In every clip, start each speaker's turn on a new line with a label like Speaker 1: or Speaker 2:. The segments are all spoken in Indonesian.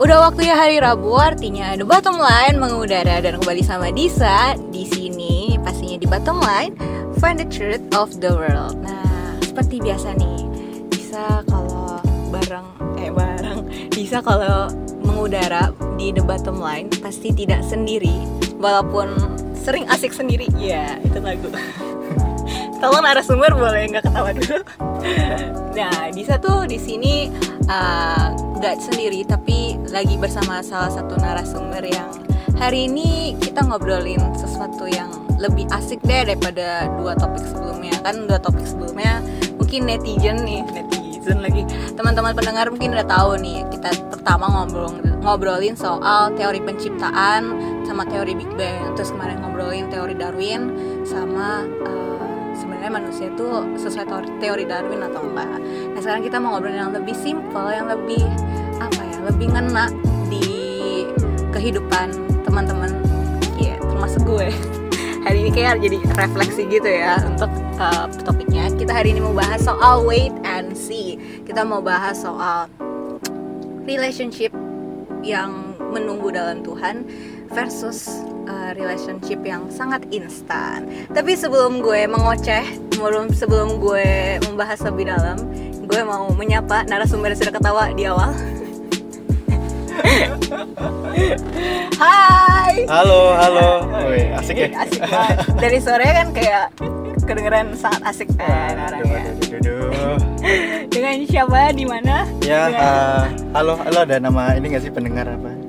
Speaker 1: Udah waktunya hari Rabu, artinya The Bottom Line mengudara dan kembali sama Disa di sini. Pastinya di Bottom Line, find the truth of the world. Nah, seperti biasa nih, Disa kalau bareng eh bareng, Disa kalau mengudara di The Bottom Line pasti tidak sendiri, walaupun sering asik sendiri. Ya, itu lagu. Tolong narasumber boleh nggak ketawa dulu. Nah, Disa tuh di sini uh, nggak sendiri, tapi lagi bersama salah satu narasumber yang hari ini kita ngobrolin sesuatu yang lebih asik deh daripada dua topik sebelumnya. Kan dua topik sebelumnya mungkin netizen nih, netizen lagi. Teman-teman pendengar mungkin udah tahu nih, kita pertama ngobrol ngobrolin soal teori penciptaan sama teori Big Bang. Terus kemarin ngobrolin teori Darwin sama uh, sebenarnya manusia itu sesuai teori, Darwin atau enggak. Nah sekarang kita mau ngobrolin yang lebih simpel, yang lebih apa ya, lebih ngena di kehidupan teman-teman, ya termasuk gue. Hari ini kayak jadi refleksi gitu ya untuk uh, topiknya. Kita hari ini mau bahas soal wait and see. Kita mau bahas soal relationship yang menunggu dalam Tuhan versus uh, relationship yang sangat instan. Tapi sebelum gue mengoceh, sebelum sebelum gue membahas lebih dalam, gue mau menyapa narasumber yang sudah ketawa di awal. Hai.
Speaker 2: Halo, halo. Woi, asik ya.
Speaker 1: Asik banget. Dari sore kan kayak kedengeran sangat asik kan
Speaker 2: Aduh,
Speaker 1: orangnya. Dengan siapa di mana?
Speaker 2: Ya,
Speaker 1: Dengan-
Speaker 2: eh, halo, halo ada nama ini nggak sih pendengar apa?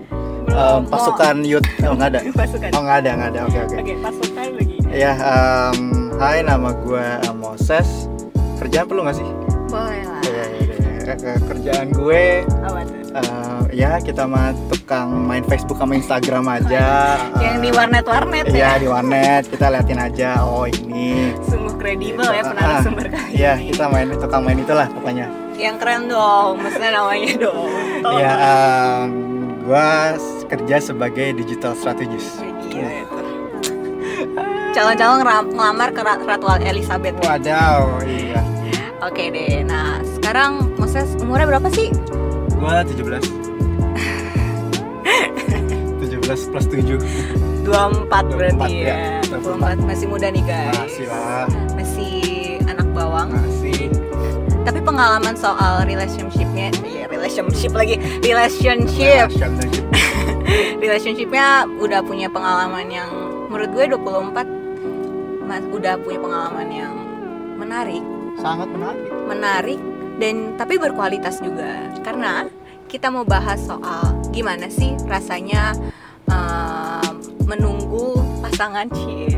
Speaker 2: Eh, pasukan youth. Oh nggak ada.
Speaker 1: Pasukan.
Speaker 2: Oh nggak ada, nggak ada. Oke oke.
Speaker 1: Oke, pasukan lagi.
Speaker 2: Ya, em, hai nama gue Moses. Kerjaan perlu nggak sih?
Speaker 1: Boleh lah.
Speaker 2: Ya, ya, ya. Ke- ke- kerjaan gue
Speaker 1: Apa tuh?
Speaker 2: eh, ya kita mah tukang main Facebook sama Instagram aja.
Speaker 1: Yang di
Speaker 2: Eh,
Speaker 1: warnet-warnet
Speaker 2: Iya
Speaker 1: ya.
Speaker 2: di warnet kita liatin aja. Oh ini.
Speaker 1: Sungguh kredibel ya penarasumber kali
Speaker 2: Iya
Speaker 1: ini.
Speaker 2: kita main tukang main itulah pokoknya.
Speaker 1: Yang keren dong, maksudnya namanya dong. Oh,
Speaker 2: Ya, em, gua s- kerja sebagai digital strategist.
Speaker 1: Gila itu. Calon-calon ngelamar ke Ra- Ratu Elizabeth.
Speaker 2: Wadaw, iya.
Speaker 1: Oke deh, nah sekarang Moses umurnya berapa sih?
Speaker 2: Gua 17. 17 plus 7.
Speaker 1: 24 berarti
Speaker 2: 24
Speaker 1: ya.
Speaker 2: ya.
Speaker 1: 24 masih muda nih guys.
Speaker 2: Masih lah.
Speaker 1: Masih anak bawang.
Speaker 2: Masih.
Speaker 1: Tapi pengalaman soal relationshipnya, iya relationship lagi, relationship.
Speaker 2: Relationship.
Speaker 1: relationshipnya udah punya pengalaman yang menurut gue 24 mas udah punya pengalaman yang menarik
Speaker 2: Sangat menarik.
Speaker 1: menarik dan tapi berkualitas juga karena kita mau bahas soal gimana sih rasanya em, menunggu pasangan cie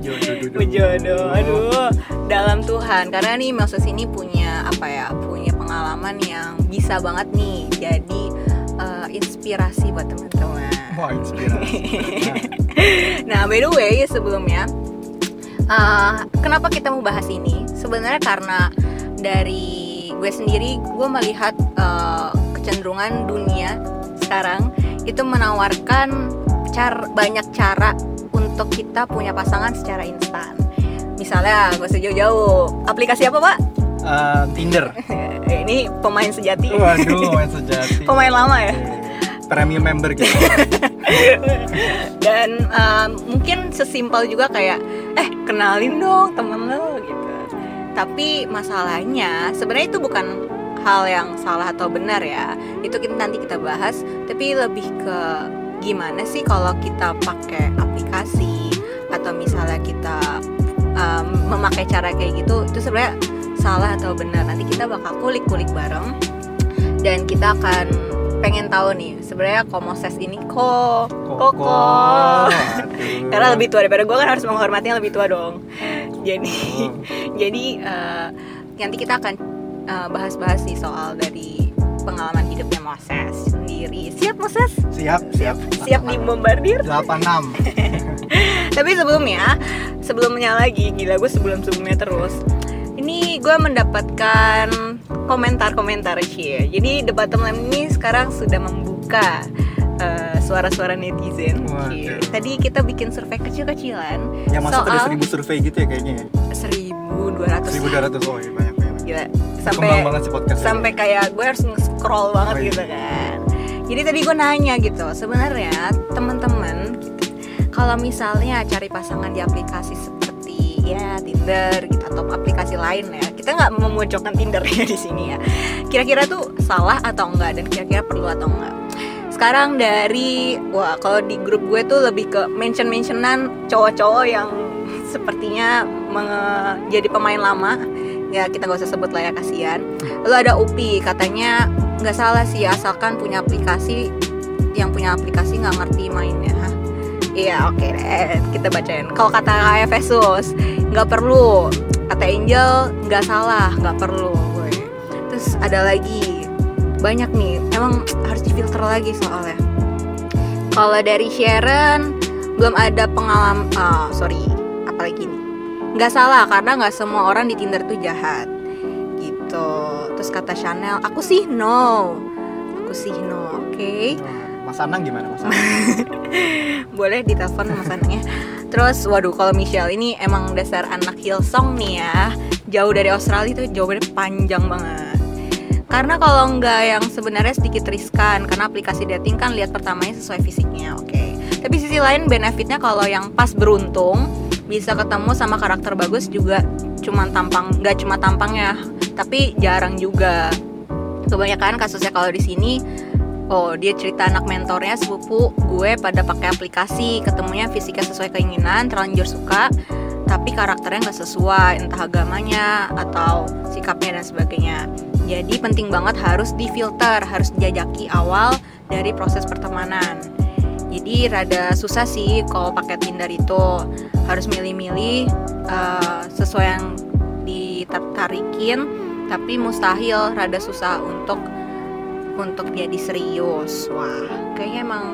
Speaker 2: Jodoh jodoh.
Speaker 1: berjodoh aduh dalam Tuhan karena nih Moses ini punya apa ya punya pengalaman yang bisa banget nih jadi eh, inspirasi buat teman-teman.
Speaker 2: Wah, inspirasi.
Speaker 1: nah by the way sebelumnya eh, kenapa kita mau bahas ini? Sebenarnya karena dari gue sendiri gue melihat eh, kecenderungan dunia sekarang itu menawarkan car banyak cara untuk kita punya pasangan secara instan. Misalnya gue sejauh-jauh aplikasi apa pak
Speaker 2: Eh, Tinder.
Speaker 1: Eh, ini pemain sejati
Speaker 2: Waduh, main sejati.
Speaker 1: pemain lama ya
Speaker 2: Premium member gitu.
Speaker 1: dan um, mungkin sesimpel juga kayak eh kenalin dong temen lo gitu tapi masalahnya sebenarnya itu bukan hal yang salah atau benar ya itu kita nanti kita bahas tapi lebih ke gimana sih kalau kita pakai aplikasi atau misalnya kita um, memakai cara kayak gitu itu sebenarnya salah atau benar nanti kita bakal kulik-kulik bareng dan kita akan pengen tahu nih sebenarnya Komoses ini kok koko
Speaker 2: Aduh.
Speaker 1: karena lebih tua daripada gue kan harus menghormati yang lebih tua dong jadi
Speaker 2: Oh.
Speaker 1: jadi eh, nanti kita akan eh, bahas-bahas nih soal dari pengalaman hidupnya Moses sendiri siap Moses
Speaker 2: Siap, siap.
Speaker 1: siap dibombardir
Speaker 2: 86.
Speaker 1: tapi sebelumnya sebelumnya lagi gila gue sebelum sebelumnya terus ini gue mendapatkan komentar-komentar sih jadi The Bottom Line ini sekarang sudah membuka eh, suara-suara netizen
Speaker 2: Waduh.
Speaker 1: Cie. tadi kita bikin survei kecil-kecilan
Speaker 2: Yang masuk ada 1000 survei gitu ya kayaknya ya.
Speaker 1: 1200
Speaker 2: 1200 oh iya banyak banyak.
Speaker 1: gila sampai
Speaker 2: banget sih podcast.
Speaker 1: sampai kayak gue harus nge-scroll banget
Speaker 2: Oh, iya.
Speaker 1: gitu kan jadi tadi gue nanya gitu sebenarnya teman-teman gitu, kalau misalnya cari pasangan di aplikasi ya Tinder gitu atau aplikasi lain ya. Kita nggak memojokkan Tinder ya di sini ya. Kira-kira tuh salah atau enggak dan kira-kira perlu atau enggak sekarang dari wah kalau di grup gue tuh lebih ke mention mentionan cowok-cowok yang sepertinya jadi pemain lama. Ya kita gak usah sebut lah ya kasihan. Lalu ada Upi katanya nggak salah sih asalkan punya aplikasi yang punya aplikasi nggak ngerti mainnya iya oke. Okay kita bacain. Kalau kata KF Vesus nggak perlu. Kata Angel nggak salah nggak perlu gue terus ada lagi. Banyak nih. Emang harus difilter lagi soalnya. Kalau dari Sharon belum ada pengalaman oh, sorry. Apalagi nih? Nggak salah karena nggak semua orang di Tinder tuh jahat. Gitu. Terus kata Chanel aku sih no. Aku sih no oke. okay.
Speaker 2: Mas Anang gimana Mas Anang?
Speaker 1: boleh ditelepon Mas Anang ya terus waduh kalau Michelle ini emang dasar anak Hillsong nih ya jauh dari Australia tuh jawabannya panjang banget karena kalau nggak yang sebenarnya sedikit riskan karena aplikasi dating kan lihat pertamanya sesuai fisiknya oke okay. tapi sisi lain benefitnya kalau yang pas beruntung bisa ketemu sama karakter bagus juga cuma tampang nggak cuma tampangnya tapi jarang juga kebanyakan kasusnya kalau di sini oh dia cerita anak mentornya sepupu gue pada pakai aplikasi. Ketemunya fisiknya sesuai keinginan terlanjur suka tapi karakternya nggak sesuai entah agamanya atau sikapnya dan sebagainya. Jadi penting banget harus difilter harus dijajaki awal dari proses pertemanan. Jadi rada susah sih kalau pakai Tinder itu. Harus milih-milih uh, sesuai yang ditarikin tapi mustahil rada susah untuk untuk jadi serius. Wah kayaknya emang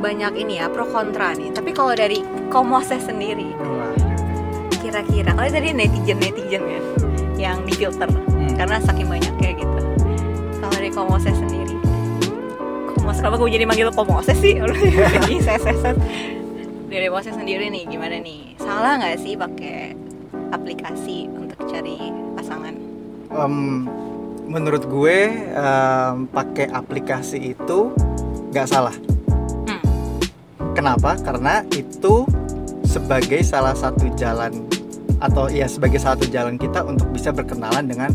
Speaker 1: banyak ini ya pro kontra nih. Tapi kalau dari komose sendiri kira-kira kalau tadi netizen netizen ya yang difilter hmm. karena saking banyak kayak gitu. Kalau dari komose sendiri komose kenapa gue jadi manggil komose sih? Dari bosnya sendiri nih gimana nih? Salah nggak sih pakai aplikasi untuk cari pasangan?
Speaker 2: Um, menurut gue um, pakai aplikasi itu nggak salah hmm. kenapa karena itu sebagai salah satu jalan atau ya sebagai satu jalan kita untuk bisa berkenalan dengan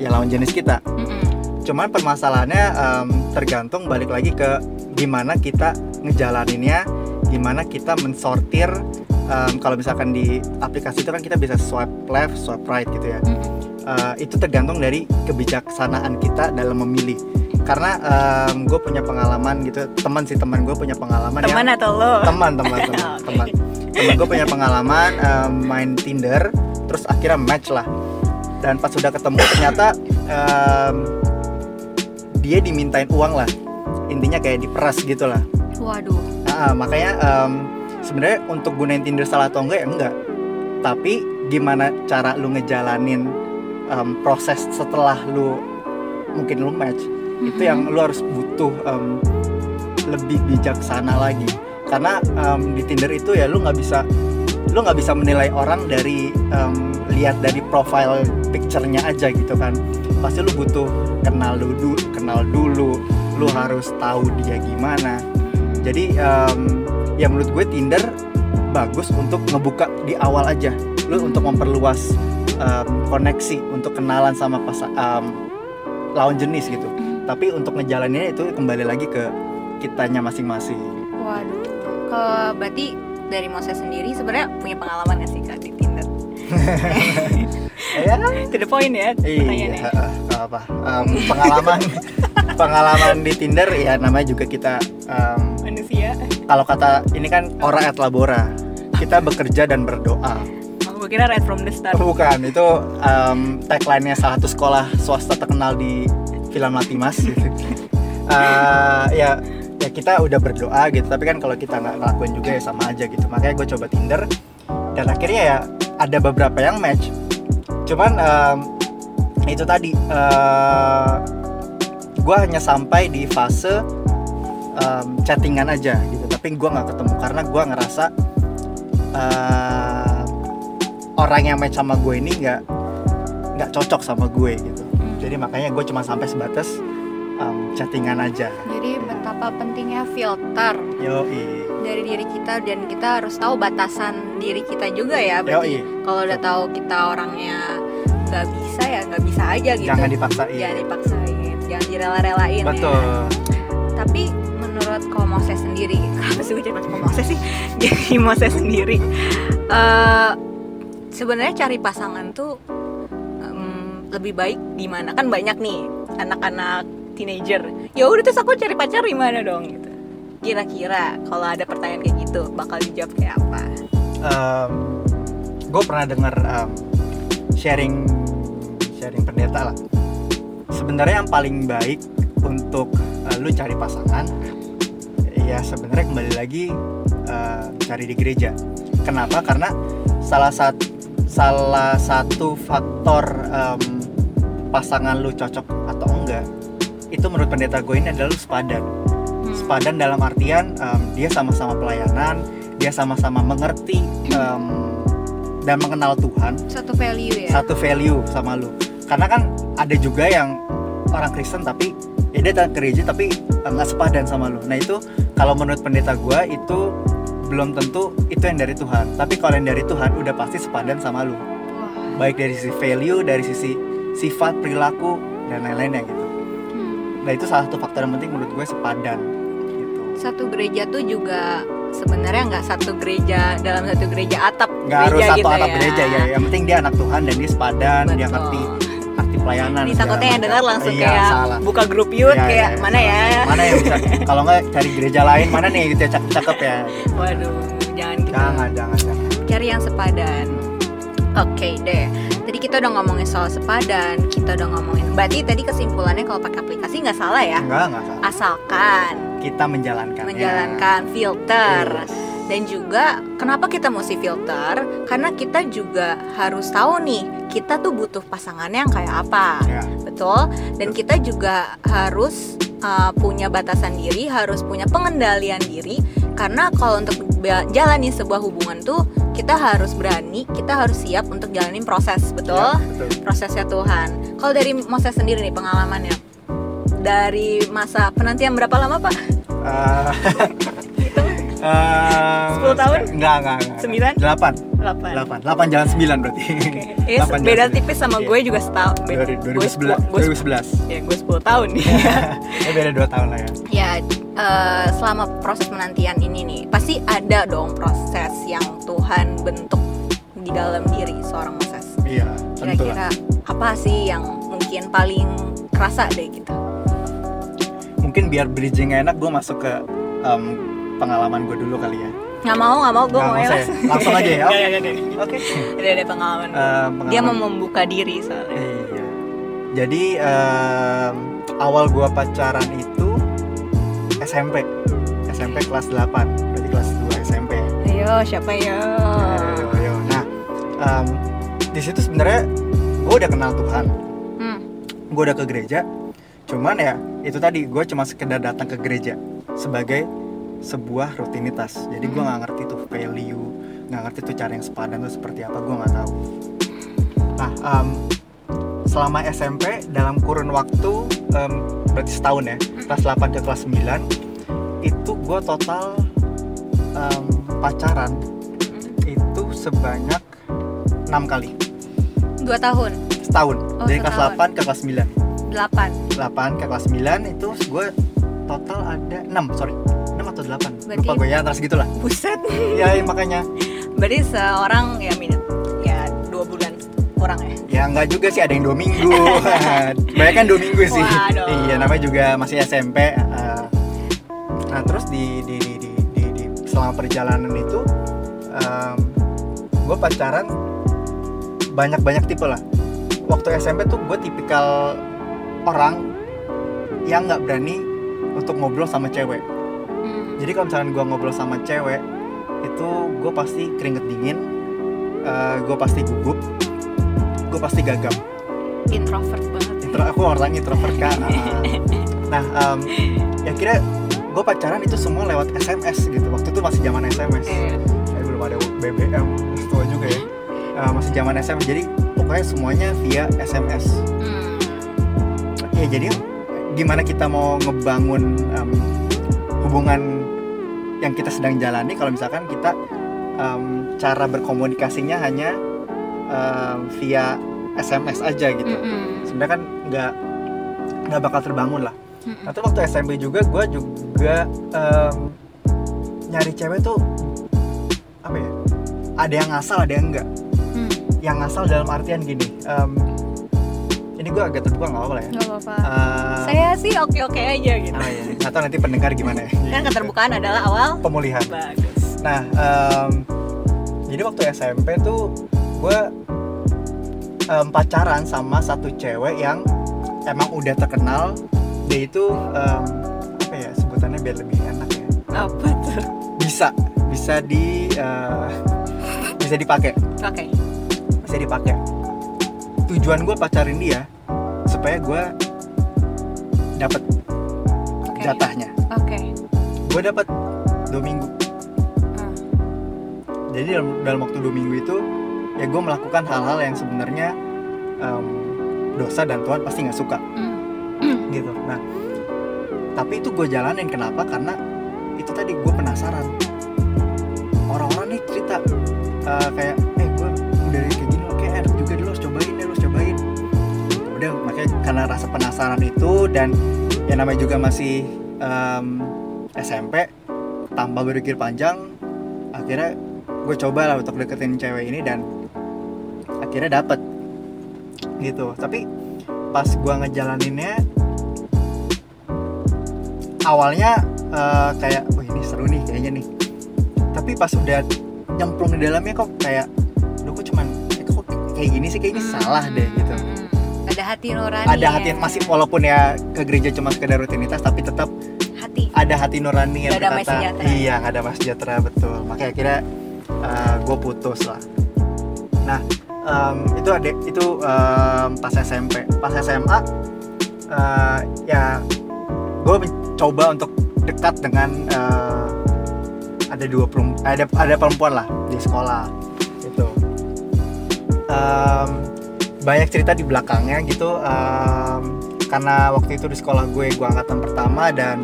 Speaker 2: ya lawan jenis kita mm -hmm. cuman permasalahannya um, tergantung balik lagi ke gimana kita ngejalaninnya gimana kita mensortir um, kalau misalkan di aplikasi itu kan kita bisa swipe left, swipe right gitu ya. Uh, itu tergantung dari kebijaksanaan kita dalam memilih. Karena um, gue punya pengalaman gitu, teman sih teman gue punya pengalaman
Speaker 1: teman atau lo?
Speaker 2: Teman teman teman okay. teman. Teman gue punya pengalaman um, main Tinder, terus akhirnya match lah. Dan pas sudah ketemu ternyata um, dia dimintain uang lah. Intinya kayak diperas gitu lah.
Speaker 1: Waduh
Speaker 2: nah, makanya um, sebenarnya untuk gunain Tinder salah atau enggak ya enggak tapi gimana cara lu ngejalanin um, proses setelah lu mungkin lu match mm-hmm. itu yang lu harus butuh um, lebih bijaksana lagi. Karena um, di Tinder itu ya lu nggak bisa lu nggak bisa menilai orang dari um, lihat dari profile picture-nya aja gitu kan. Pasti lu butuh kenal dulu kenal dulu lu harus tahu dia gimana. Jadi um, ya menurut gue Tinder bagus untuk ngebuka di awal aja. Lu untuk memperluas um, koneksi untuk kenalan sama pas um, lawan jenis gitu. Tapi untuk ngejalaninnya itu kembali lagi ke kitanya masing-masing.
Speaker 1: Waduh ke berarti dari Moses sendiri sebenarnya punya pengalaman gak sih kak di Tinder?
Speaker 2: Ya
Speaker 1: to the point ya
Speaker 2: iya apa um, pengalaman pengalaman di Tinder ya namanya juga kita um,
Speaker 1: manusia.
Speaker 2: kalau kata ini kan ora et labora. Kita bekerja dan berdoa
Speaker 1: gue kira right from the start.
Speaker 2: Bukan itu um, tagline-nya salah satu sekolah swasta terkenal di film Latimas uh, ya ya kita udah berdoa gitu tapi kan kalau kita nggak ngelakuin juga ya sama aja gitu. Makanya gue coba Tinder dan akhirnya ya ada beberapa yang match. Cuman um, itu tadi uh, gue hanya sampai di fase um, chattingan aja gitu. Tapi gue nggak ketemu karena gue ngerasa uh, orang yang match sama gue ini nggak nggak cocok sama gue gitu hmm. jadi makanya gue cuma sampai sebatas um, chattingan aja
Speaker 1: Jadi betapa pentingnya filter
Speaker 2: yoi
Speaker 1: dari diri kita dan kita harus tahu batasan diri kita juga ya. Berarti kalau udah tahu kita orangnya nggak bisa ya nggak bisa aja gitu.
Speaker 2: jangan dipaksain
Speaker 1: Jangan dipaksain, jangan direla-relain ya.
Speaker 2: betul
Speaker 1: Tapi menurut Komose sendiri, kenapa sih gue jadi Komose sih? Jadi Mose sendiri, eh sebenarnya cari pasangan tuh em, lebih baik di mana? Kan banyak nih anak-anak teenager. Ya udah terus aku cari pacar di mana dong gitu. Kira-kira kalau ada pertanyaan kayak gitu bakal dijawab kayak apa?
Speaker 2: gue pernah dengar um, sharing sharing pendeta lah sebenarnya yang paling baik untuk uh, lu cari pasangan ya sebenarnya kembali lagi uh, cari di gereja kenapa karena salah satu salah satu faktor um, pasangan lu cocok atau enggak itu menurut pendeta gue ini adalah lu sepadan. Sepadan dalam artian um, dia sama-sama pelayanan dia sama-sama mengerti um, dan mengenal Tuhan.
Speaker 1: Satu value ya.
Speaker 2: satu value sama lu. Karena kan ada juga yang orang Kristen tapi ya dia datang gereja tapi eh, nggak sepadan sama lu. Nah itu kalau menurut pendeta gua itu belum tentu itu yang dari Tuhan tapi kalau yang dari Tuhan udah pasti sepadan sama lu
Speaker 1: Wah.
Speaker 2: baik dari sisi value dari sisi sifat perilaku dan lain-lainnya gitu
Speaker 1: Hmm.
Speaker 2: nah itu salah satu faktor yang penting menurut gue sepadan gitu
Speaker 1: Satu gereja tuh juga sebenarnya nggak satu gereja dalam satu gereja atap
Speaker 2: nggak harus satu
Speaker 1: gitu
Speaker 2: atap
Speaker 1: ya.
Speaker 2: gereja ya yang penting dia anak Tuhan dan dia sepadan dia
Speaker 1: Betul.
Speaker 2: ngerti arti pelayanan
Speaker 1: Ini takutnya yang dengar langsung
Speaker 2: Iya,
Speaker 1: kayak
Speaker 2: salah.
Speaker 1: buka grup youth
Speaker 2: Iya,
Speaker 1: kayak
Speaker 2: iya,
Speaker 1: mana ya?
Speaker 2: mana yang bisa kalau nggak cari gereja lain mana nih gitu ya cakep cakep ya
Speaker 1: Waduh, jangan gitu.
Speaker 2: jangan jangan jangan
Speaker 1: Cari yang sepadan. Oke deh. Tadi kita udah ngomongin soal sepadan, kita udah ngomongin. Berarti tadi kesimpulannya kalau pakai aplikasi nggak salah ya?
Speaker 2: enggak enggak salah.
Speaker 1: Asalkan
Speaker 2: kita menjalankan
Speaker 1: menjalankan filter.
Speaker 2: Yes.
Speaker 1: Dan juga kenapa kita mesti filter? Karena kita juga harus tahu nih, kita tuh butuh pasangannya yang kayak apa.
Speaker 2: ya
Speaker 1: Betul? Dan kita juga harus uh, punya batasan diri, harus punya pengendalian diri karena kalau untuk jalani sebuah hubungan tuh kita harus berani, kita harus siap untuk jalanin proses, betul?
Speaker 2: Ya, betul
Speaker 1: Prosesnya Tuhan. Kalau dari Moses sendiri nih pengalamannya dari masa penantian berapa lama Pak?
Speaker 2: Eh,
Speaker 1: 10 tahun?
Speaker 2: enggak enggak enggak.
Speaker 1: Sembilan?
Speaker 2: delapan.
Speaker 1: 8
Speaker 2: delapan. Delapan jalan sembilan berarti.
Speaker 1: Eh,
Speaker 2: Delapan
Speaker 1: beda
Speaker 2: jalan
Speaker 1: tipis sama
Speaker 2: Iya.
Speaker 1: gue juga setahun.
Speaker 2: Dari
Speaker 1: Gue
Speaker 2: 2011
Speaker 1: gue
Speaker 2: 2011
Speaker 1: ya gue 10 tahun. Nih.
Speaker 2: ya beda dua tahun lah ya.
Speaker 1: Ya eh, selama proses penantian ini nih pasti ada dong proses yang Tuhan bentuk di dalam diri seorang Moses.
Speaker 2: Iya
Speaker 1: kira-kira apa sih yang mungkin paling kerasa deh gitu?
Speaker 2: Mungkin biar bridging enak gue masuk ke em, pengalaman gue dulu kali ya
Speaker 1: nggak mau nggak mau gue mau ya
Speaker 2: langsung aja ya
Speaker 1: Nggak, nggak, nggak, nggak.
Speaker 2: oke
Speaker 1: Udah ada pengalaman
Speaker 2: Eh,
Speaker 1: dia
Speaker 2: pengalaman.
Speaker 1: mau membuka diri soalnya
Speaker 2: Iya. Jadi em, awal gua pacaran itu SMP. SMP kelas 8. Berarti kelas 2 SMP.
Speaker 1: ayo siapa ya
Speaker 2: Ayo, ayo. Nah, em, di situ sebenarnya gue udah kenal Tuhan.
Speaker 1: hmm.
Speaker 2: Gue udah ke gereja. Cuman ya itu tadi gue cuma sekedar datang ke gereja sebagai sebuah rutinitas. Jadi gue nggak ngerti tuh value, nggak ngerti tuh cara yang sepadan tuh seperti apa. Gue nggak tahu. Nah, em, selama SMP dalam kurun waktu em, berarti setahun ya, kelas 8 ke kelas 9 itu gue total em, pacaran itu sebanyak enam kali
Speaker 1: dua tahun
Speaker 2: setahun
Speaker 1: Oh,
Speaker 2: dari kelas
Speaker 1: setahun.
Speaker 2: 8 ke kelas 9
Speaker 1: delapan
Speaker 2: 8 ke kelas 9 itu gue total ada 6 sorry 6 atau 8
Speaker 1: Berarti-
Speaker 2: lupa gue ya antara segitulah.
Speaker 1: Buset.
Speaker 2: Ya ya, makanya.
Speaker 1: Berarti seorang ya minum ya dua bulan kurang ya?
Speaker 2: Ya nggak juga sih ada yang dua minggu. Banyak kan dua minggu sih.
Speaker 1: Waduh.
Speaker 2: iya namanya juga masih SMP eh. nah terus di di di di, di, di- selama perjalanan itu gue pacaran banyak banyak tipe lah. Waktu SMP tuh gue tipikal orang yang nggak berani untuk ngobrol sama cewek. Jadi kalau misalnya gue ngobrol sama cewek itu gue pasti keringet dingin gue pasti gugup gue pasti gagap.
Speaker 1: Introvert banget.
Speaker 2: Intro, aku orang introvert kan nah em, ya kira gue pacaran itu semua lewat SMS gitu. Waktu itu masih zaman SMS saya belum ada BBM tua juga ya. Eh, masih zaman SMS jadi pokoknya semuanya via SMS
Speaker 1: Hmm.
Speaker 2: ya jadi gimana kita mau ngebangun em, hubungan yang kita sedang jalani kalau misalkan kita em, cara berkomunikasinya hanya em, via SMS aja gitu
Speaker 1: Mm-mm.
Speaker 2: sebenarnya kan nggak nggak bakal terbangun lah
Speaker 1: Mm-mm.
Speaker 2: Nah, terus waktu SMP juga gue juga em, nyari cewek tuh apa ya? Ada yang ngasal, ada yang enggak.
Speaker 1: Hmm,
Speaker 2: Yang ngasal dalam artian gini. em, ini gue agak terbuka nggak apa-apa lah ya.
Speaker 1: nggak apa-apa.
Speaker 2: Eh,
Speaker 1: Saya sih oke-oke aja gitu.
Speaker 2: ah, iya. Tahu nanti pendengar gimana ya.
Speaker 1: Kan keterbukaan adalah awal
Speaker 2: Pemulihan.
Speaker 1: bagus.
Speaker 2: Nah, em, jadi waktu SMP tuh gue em, pacaran sama satu cewek yang emang udah terkenal. Dia itu em, apa ya sebutannya biar lebih enak ya.
Speaker 1: Apa tuh?
Speaker 2: bisa bisa di eh, bisa dipakai
Speaker 1: Oke.
Speaker 2: bisa dipakai tujuan gue pacarin dia supaya gue dapat
Speaker 1: Oke.
Speaker 2: jatahnya
Speaker 1: Oke.
Speaker 2: gue dapat dua minggu
Speaker 1: Hmm.
Speaker 2: jadi dalam, dalam waktu dua minggu itu ya gue melakukan hal-hal yang sebenarnya em, dosa dan Tuhan pasti nggak suka
Speaker 1: Hmm.
Speaker 2: gitu nah tapi itu gue jalanin kenapa karena itu tadi gue penasaran orang-orang nih cerita eh, kayak penasaran itu dan yang namanya juga masih em, SMP tanpa berpikir panjang akhirnya gue coba lah untuk deketin cewek ini dan akhirnya dapet. Gitu. Tapi pas gue ngejalaninnya awalnya eh, kayak wah ini seru nih kayaknya nih. Tapi pas udah nyemplung di dalamnya kok kayak Duh kok cuman eh, kayak gini sih? Kayak ini salah deh gitu.
Speaker 1: Hmm. Ada hati nurani.
Speaker 2: ada
Speaker 1: ya.
Speaker 2: hati masih walaupun ya ke gereja cuma sekedar rutinitas tapi tetap
Speaker 1: hati.
Speaker 2: ada hati nurani yang
Speaker 1: damai
Speaker 2: berkata iya nggak damai sejahtera betul makanya akhirnya gue putus lah nah em, itu ada itu em, pas SMP pas SMA eh, ya gue mencoba untuk dekat dengan eh, ada dua perempuan ada ada perempuan lah di sekolah gitu Em, banyak cerita di belakangnya gitu em, karena waktu itu di sekolah gue gue angkatan pertama dan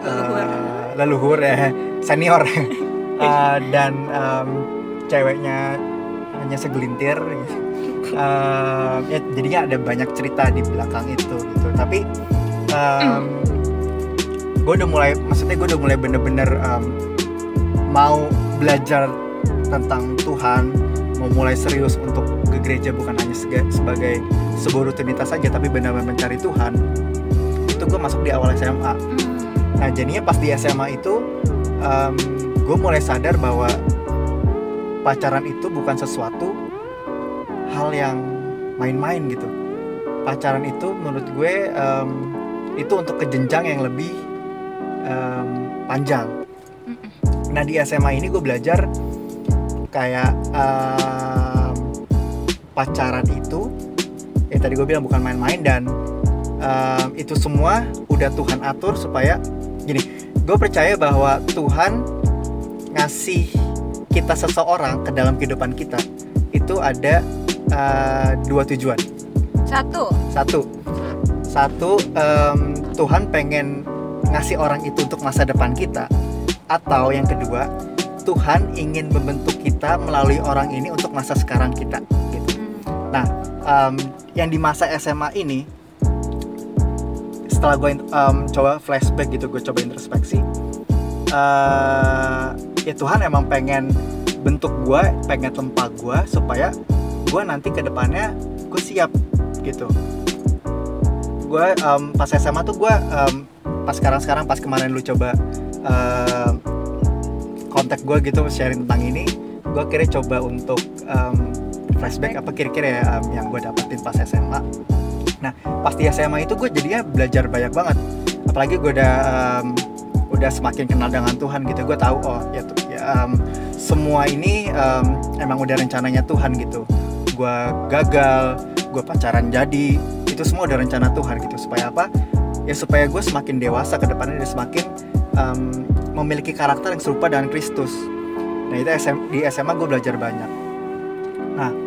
Speaker 1: Leluhur.
Speaker 2: eh, leluhur ya senior Eh, dan em, ceweknya hanya segelintir. Em, ya jadinya ada banyak cerita di belakang itu gitu tapi gue udah mulai maksudnya gue udah mulai bener-bener em, mau belajar tentang Tuhan mau mulai serius untuk ke gereja bukan sebagai sebuah rutinitas saja tapi benar-benar mencari Tuhan itu gue masuk di awal SMA
Speaker 1: Hmm.
Speaker 2: Nah jadinya pas di SMA itu gue mulai sadar bahwa pacaran itu bukan sesuatu hal yang main-main gitu. Pacaran itu menurut gue em, itu untuk ke jenjang yang lebih em, panjang. Nah di SMA ini gue belajar kayak em, pacaran itu ya tadi gue bilang bukan main-main dan em, itu semua udah Tuhan atur supaya gini gue percaya bahwa Tuhan ngasih kita seseorang ke dalam kehidupan kita itu ada eh, dua tujuan.
Speaker 1: Satu.
Speaker 2: satu. Satu em, Tuhan pengen ngasih orang itu untuk masa depan kita. Atau yang kedua Tuhan ingin membentuk kita melalui orang ini untuk masa sekarang kita. gitu
Speaker 1: Hmm.
Speaker 2: Em, yang di masa SMA ini setelah gue coba flashback gitu gue coba introspeksi eh, ya Tuhan emang pengen bentuk gue pengen tempat gue supaya gue nanti ke depannya gue siap gitu gue em, pas SMA tuh gue em, pas sekarang sekarang pas kemarin lu coba em, kontak gue gitu sharing tentang ini gue akhirnya coba untuk em, flashback apa kira-kira ya em, yang gue dapetin pas SMA nah pas di SMA itu gue jadinya belajar banyak banget. Apalagi gue udah em, udah semakin kenal dengan Tuhan gitu. Gue tahu oh ya, tuh, ya em, semua ini em, emang udah rencananya Tuhan gitu. Gue gagal gue pacaran jadi itu semua udah rencana Tuhan gitu. Supaya apa? Ya supaya gue semakin dewasa ke depannya dan semakin em, memiliki karakter yang serupa dengan Kristus. Nah itu SM, di SMA gue belajar banyak. Nah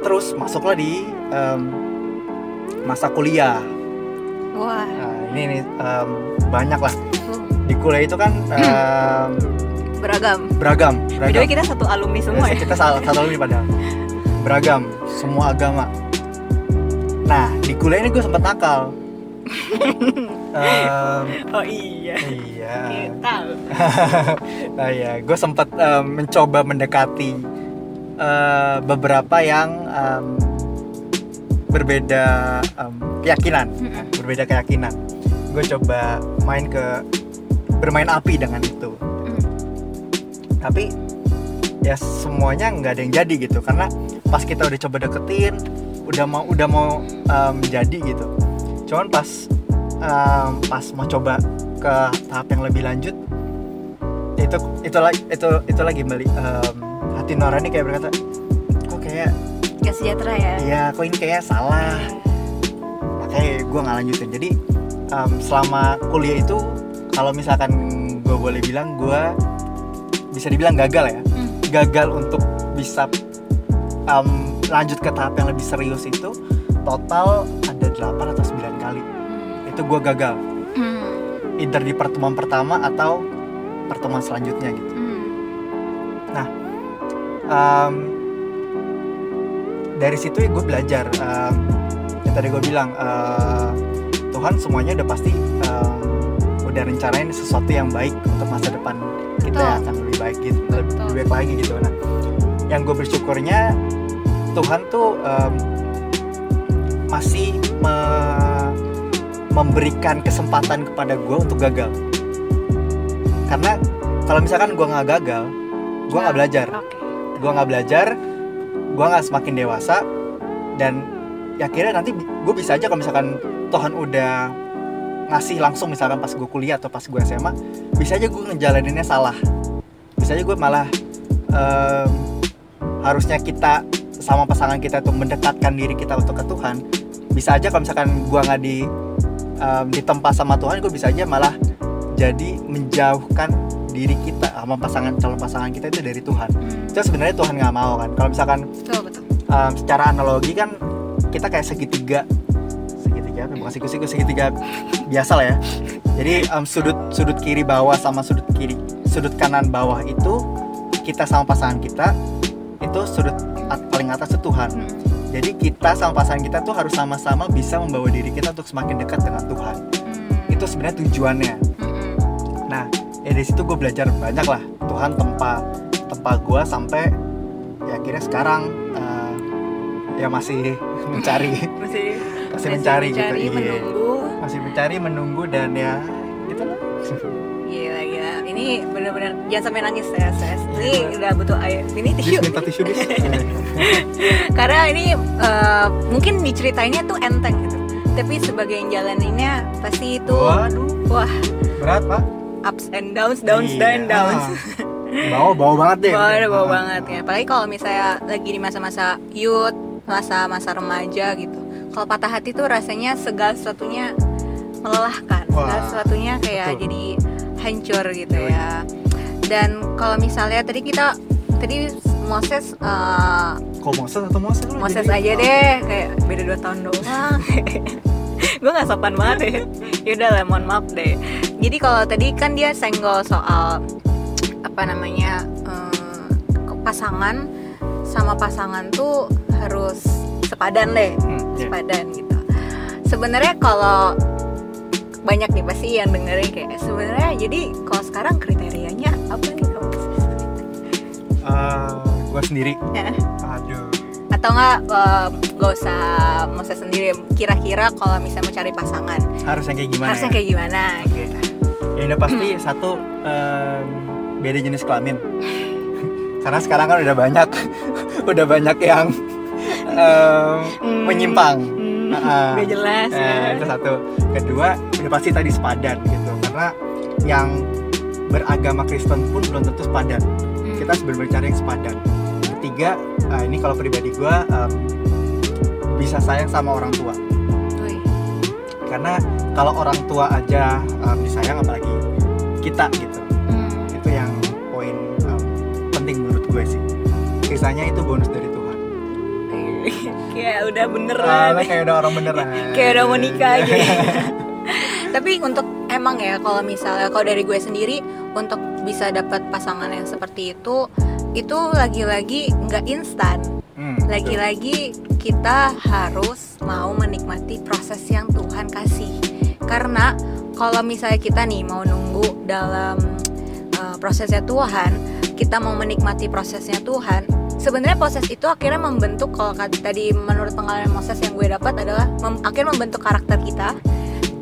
Speaker 2: terus masuklah di em, masa kuliah
Speaker 1: Wah.
Speaker 2: Nah, ini nih em, banyak lah
Speaker 1: uh,
Speaker 2: di kuliah itu kan em,
Speaker 1: beragam.
Speaker 2: beragam beragam
Speaker 1: kita satu alumni semua ya.
Speaker 2: kita salah satu lagi padahal beragam semua agama nah di kuliah ini gue sempet nakal Em,
Speaker 1: Oh iya.
Speaker 2: iya
Speaker 1: Kita.
Speaker 2: nah ya gue sempat em, mencoba mendekati eh, beberapa yang em, berbeda em, keyakinan. Berbeda keyakinan. Gue coba main ke bermain api dengan itu.
Speaker 1: Mm.
Speaker 2: tapi ya semuanya nggak ada yang jadi gitu. Karena pas kita udah coba deketin udah mau udah mau em, jadi gitu. Cuman pas em, pas mau coba ke tahap yang lebih lanjut itu itu lagi itu itu lagi em, hati nurani kayak berkata kok kayak
Speaker 1: Gak sejahtera ya.
Speaker 2: iya kok ini kayak salah makanya gue nggak lanjutin jadi em, selama kuliah itu kalau misalkan gue boleh bilang gue bisa dibilang gagal ya
Speaker 1: Hmm.
Speaker 2: gagal untuk bisa em, lanjut ke tahap yang lebih serius itu total ada 8 atau 9 kali itu gue gagal
Speaker 1: Hmm.
Speaker 2: either di pertemuan pertama atau pertemuan selanjutnya gitu
Speaker 1: Hmm.
Speaker 2: Em, dari situ ya gue belajar em, yang tadi gue bilang eh, Tuhan semuanya udah pasti em, udah rencanain sesuatu yang baik untuk masa depan kita
Speaker 1: Betul.
Speaker 2: yang akan lebih baik gitu lebih,
Speaker 1: Betul.
Speaker 2: lebih baik lagi gitu nah yang gue bersyukurnya Tuhan tuh em, masih me- memberikan kesempatan kepada gue untuk gagal karena kalau misalkan gue nggak gagal gue nggak belajar
Speaker 1: Oke.
Speaker 2: Gue nggak belajar gue nggak semakin dewasa dan ya akhirnya nanti gue bisa aja kalau misalkan Tuhan udah ngasih langsung misalkan pas gue kuliah atau pas gue SMA bisa aja gue ngejalaninnya salah. Bisa aja gue malah em, harusnya kita sama pasangan kita tuh mendekatkan diri kita untuk ke Tuhan. Bisa aja kalau misalkan gue nggak di em, ditempa sama Tuhan gue bisa aja malah jadi menjauhkan diri kita sama pasangan calon pasangan kita itu dari Tuhan
Speaker 1: Hmm.
Speaker 2: itu sebenarnya Tuhan nggak mau kan kalau misalkan
Speaker 1: Betul betul.
Speaker 2: um, secara analogi kan kita kayak segitiga segitiga apa? bukan siku-siku segitiga biasa lah ya jadi um, sudut sudut kiri bawah sama sudut kiri sudut kanan bawah itu kita sama pasangan kita itu sudut at- paling atas itu Tuhan
Speaker 1: Hmm.
Speaker 2: jadi kita sama pasangan kita tuh harus sama-sama bisa membawa diri kita untuk semakin dekat dengan Tuhan
Speaker 1: Hmm.
Speaker 2: itu sebenarnya tujuannya
Speaker 1: Hmm.
Speaker 2: Nah, ya dari situ gue belajar banyak lah. Tuhan tempa tempa gue sampai ya akhirnya sekarang eh, ya masih mencari,
Speaker 1: Masih
Speaker 2: masih mencari, gitu.
Speaker 1: mencari,
Speaker 2: Iya.
Speaker 1: menunggu.
Speaker 2: Masih mencari, menunggu dan ya gitu lah.
Speaker 1: Gila gila. Ini benar-benar jangan sampai nangis ya, Ses. Ini
Speaker 2: Iya.
Speaker 1: udah butuh air. Ini tisu.
Speaker 2: minta tisu.
Speaker 1: Karena ini eh, mungkin diceritainnya tuh enteng gitu. Tapi sebagai yang jalaninnya pasti itu
Speaker 2: Waduh,
Speaker 1: wah
Speaker 2: berat pak.
Speaker 1: Ups and downs, downs
Speaker 2: Iya.
Speaker 1: dan downs.
Speaker 2: Bawa bawa banget deh.
Speaker 1: Bawa bawa
Speaker 2: Ah.
Speaker 1: banget ya. Apalagi kalau misalnya lagi di masa-masa youth, masa-masa remaja gitu. Kalau patah hati tuh rasanya segala sesuatunya melelahkan. Segala
Speaker 2: Wah,
Speaker 1: sesuatunya kayak
Speaker 2: betul.
Speaker 1: jadi hancur gitu
Speaker 2: Yoi.
Speaker 1: ya. Dan kalau misalnya tadi kita tadi Moses eh,
Speaker 2: Kok Moses atau Moses lu
Speaker 1: Moses
Speaker 2: jadi?
Speaker 1: aja deh kayak beda dua tahun doang. gue nggak sopan banget ya. Yaudah lah, mohon maaf deh. Jadi kalau tadi kan dia senggol soal apa namanya eh, ke- pasangan sama pasangan tuh harus sepadan deh,
Speaker 2: Hmm, iya.
Speaker 1: sepadan gitu. Sebenarnya kalau banyak nih pasti yang dengerin kayak sebenarnya jadi kalau sekarang kriterianya apa nih kalau
Speaker 2: Eh, gua sendiri. Aduh.
Speaker 1: atau nggak eh, nggak usah Moses sendiri kira-kira kalau misalnya mau cari pasangan
Speaker 2: Harus yang kayak gimana?
Speaker 1: harusnya
Speaker 2: ya?
Speaker 1: kayak gimana
Speaker 2: Oke. Ya udah pasti satu em, beda jenis kelamin. Karena sekarang kan udah banyak, udah banyak yang
Speaker 1: Hmm.
Speaker 2: menyimpang. Ah,
Speaker 1: udah jelas
Speaker 2: Eh,
Speaker 1: ya.
Speaker 2: itu satu. Kedua, udah pasti tadi sepadan gitu. Karena yang beragama Kristen pun belum tentu sepadan.
Speaker 1: Hmm.
Speaker 2: Kita harus benar-benar cari yang sepadan. Ketiga, eh, ini kalau pribadi gua em, bisa sayang sama orang tua. Karena kalau orang tua aja em, disayang apalagi kita gitu.
Speaker 1: hmm.
Speaker 2: itu yang poin um, penting menurut gue sih. Kisahnya itu bonus dari Tuhan.
Speaker 1: Kayak udah
Speaker 2: Ah,
Speaker 1: beneran.
Speaker 2: Lo kayak udah orang beneran.
Speaker 1: Kayak udah mau nikah aja tapi untuk emang ya kalau misalnya kalau dari gue sendiri untuk bisa dapat pasangan yang seperti itu itu lagi-lagi nggak instan
Speaker 2: Hmm,
Speaker 1: lagi-lagi kita harus mau menikmati proses yang Tuhan kasih. Karena kalau misalnya kita nih mau nunggu dalam uh, prosesnya Tuhan kita mau menikmati prosesnya Tuhan sebenarnya proses itu akhirnya membentuk kalau tadi menurut pengalaman Moses yang gue dapat adalah mem- akhirnya membentuk karakter kita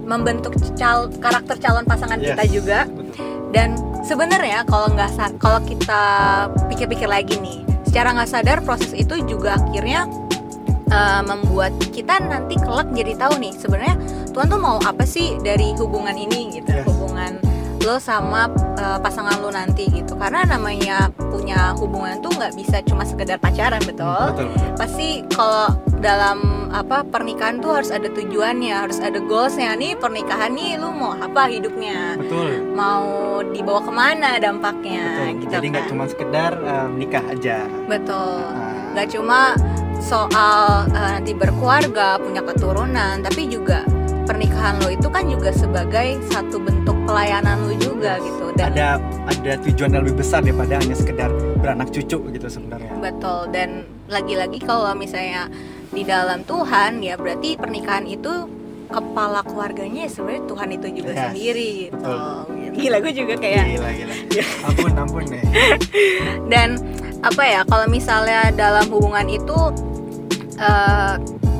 Speaker 1: membentuk cal- karakter calon pasangan
Speaker 2: Yes,
Speaker 1: kita juga.
Speaker 2: betul.
Speaker 1: dan sebenarnya kalau nggak kalau kita pikir-pikir lagi nih secara nggak sadar proses itu juga akhirnya uh, membuat kita nanti kelak jadi tahu nih sebenarnya Tuhan tuh mau apa sih dari hubungan ini gitu
Speaker 2: Yes.
Speaker 1: hubungan lo sama uh, pasangan lo nanti gitu. Karena namanya punya hubungan tuh nggak bisa cuma sekedar pacaran betul
Speaker 2: betul.
Speaker 1: Pasti kalau dalam apa pernikahan tuh harus ada tujuannya harus ada goalsnya. Nih pernikahan nih lu mau apa hidupnya?
Speaker 2: Betul.
Speaker 1: Mau dibawa ke mana dampaknya?
Speaker 2: Betul.
Speaker 1: Gitu
Speaker 2: jadi nggak
Speaker 1: kan.
Speaker 2: cuma sekedar um, nikah aja.
Speaker 1: Betul.
Speaker 2: Nah,
Speaker 1: nggak cuma soal uh, nanti berkeluarga punya keturunan tapi juga pernikahan lo itu kan juga sebagai satu bentuk pelayanan lo juga gitu. Dan
Speaker 2: ada ada tujuan yang lebih besar daripada hanya sekedar beranak cucu gitu sebenarnya.
Speaker 1: Betul. Dan lagi-lagi kalau misalnya di dalam Tuhan ya berarti pernikahan itu kepala keluarganya ya sebenarnya Tuhan itu juga
Speaker 2: Yes,
Speaker 1: sendiri gitu.
Speaker 2: betul.
Speaker 1: Gila gue juga kayak
Speaker 2: gila gila. Ampun ampun nih.
Speaker 1: Dan apa ya kalau misalnya dalam hubungan itu eh,